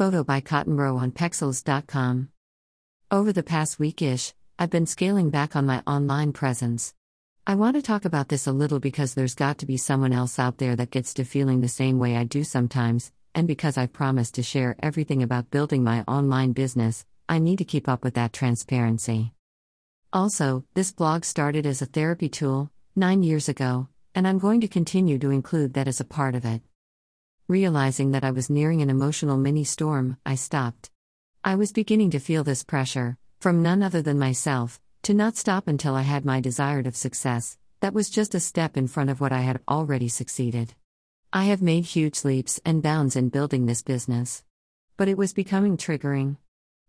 Photo by Cottonbro on Pexels.com. Over the past week ish, I've been scaling back on my online presence. I want to talk about this a little because there's got to be someone else out there that gets to feeling the same way I do sometimes, and because I've promised to share everything about building my online business, I need to keep up with that transparency. Also, this blog started as a therapy tool, nine years ago, and I'm going to continue to include that as a part of it. Realizing that I was nearing an emotional mini storm, I stopped. I was beginning to feel this pressure, from none other than myself, to not stop until I had my desired of success, that was just a step in front of what I had already succeeded. I have made huge leaps and bounds in building this business. But it was becoming triggering.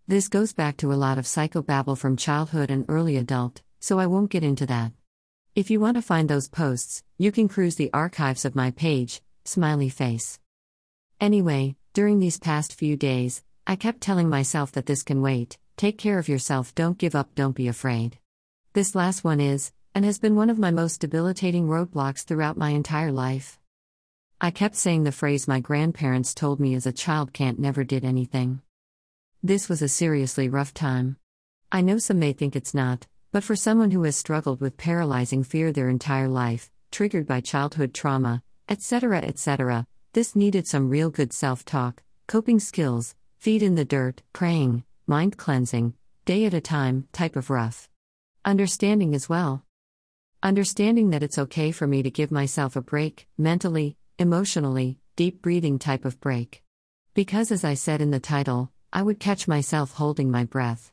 This goes back to a lot of psychobabble from childhood and early adult, so I won't get into that. If you want to find those posts, you can cruise the archives of my page, smiley face. Anyway, during these past few days, I kept telling myself that this can wait, take care of yourself, don't give up, don't be afraid. This last one is, and has been one of my most debilitating roadblocks throughout my entire life. I kept saying the phrase my grandparents told me as a child can't never did anything. This was a seriously rough time. I know some may think it's not, but for someone who has struggled with paralyzing fear their entire life, triggered by childhood trauma, etc., etc., this needed some real good self talk, coping skills, feet in the dirt, praying, mind cleansing, day at a time type of rough. Understanding as well. Understanding that it's okay for me to give myself a break, mentally, emotionally, deep breathing type of break. Because, as I said in the title, I would catch myself holding my breath.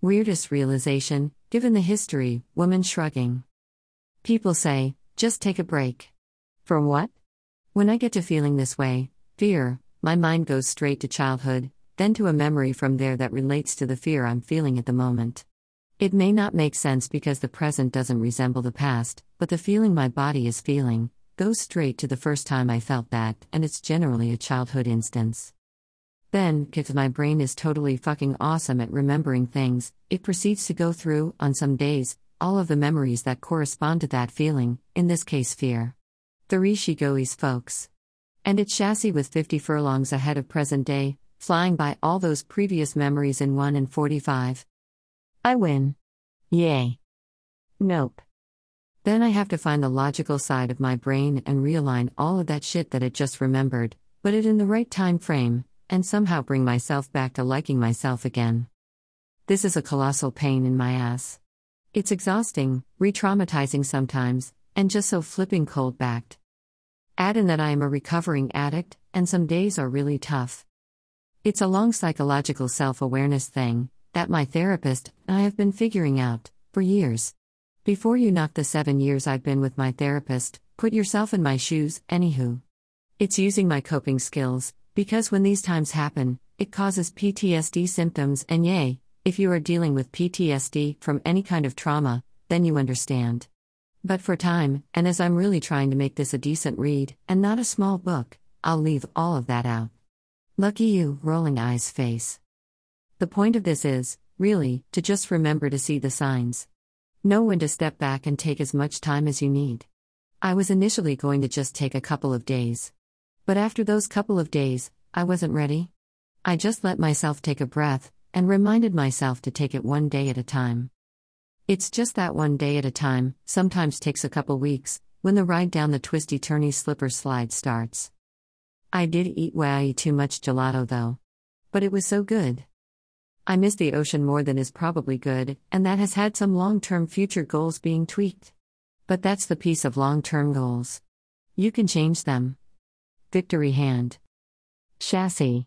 Weirdest realization, given the history, woman shrugging. People say, just take a break. For what? When I get to feeling this way, fear, my mind goes straight to childhood, then to a memory from there that relates to the fear I'm feeling at the moment. It may not make sense because the present doesn't resemble the past, but the feeling my body is feeling goes straight to the first time I felt that, and it's generally a childhood instance. Then, if my brain is totally fucking awesome at remembering things, it proceeds to go through, on some days, all of the memories that correspond to that feeling, in this case, fear. The Rishi goes, folks. And it's Shassy with 50 furlongs ahead of present day, flying by all those previous memories in 1 and 45. I win. Yay. Nope. Then I have to find the logical side of my brain and realign all of that shit that it just remembered, put it in the right time frame, and somehow bring myself back to liking myself again. This is a colossal pain in my ass. It's exhausting, re traumatizing sometimes, and just so flipping cold backed. Add in that I am a recovering addict, and some days are really tough. It's a long psychological self awareness thing that my therapist and I have been figuring out for years. Before you knock the seven years I've been with my therapist, put yourself in my shoes, anywho. It's using my coping skills, because when these times happen, it causes PTSD symptoms, and yay, if you are dealing with PTSD from any kind of trauma, then you understand. But for time, and as I'm really trying to make this a decent read, and not a small book, I'll leave all of that out. Lucky you, rolling eyes face. The point of this is, really, to just remember to see the signs. Know when to step back and take as much time as you need. I was initially going to just take a couple of days. But after those couple of days, I wasn't ready. I just let myself take a breath, and reminded myself to take it one day at a time. It's just that one day at a time, sometimes takes a couple weeks, when the ride down the twisty turny slipper slide starts. I did eat way too much gelato though. But it was so good. I miss the ocean more than is probably good, and that has had some long term future goals being tweaked. But that's the piece of long term goals. You can change them. Victory Hand. Shassy.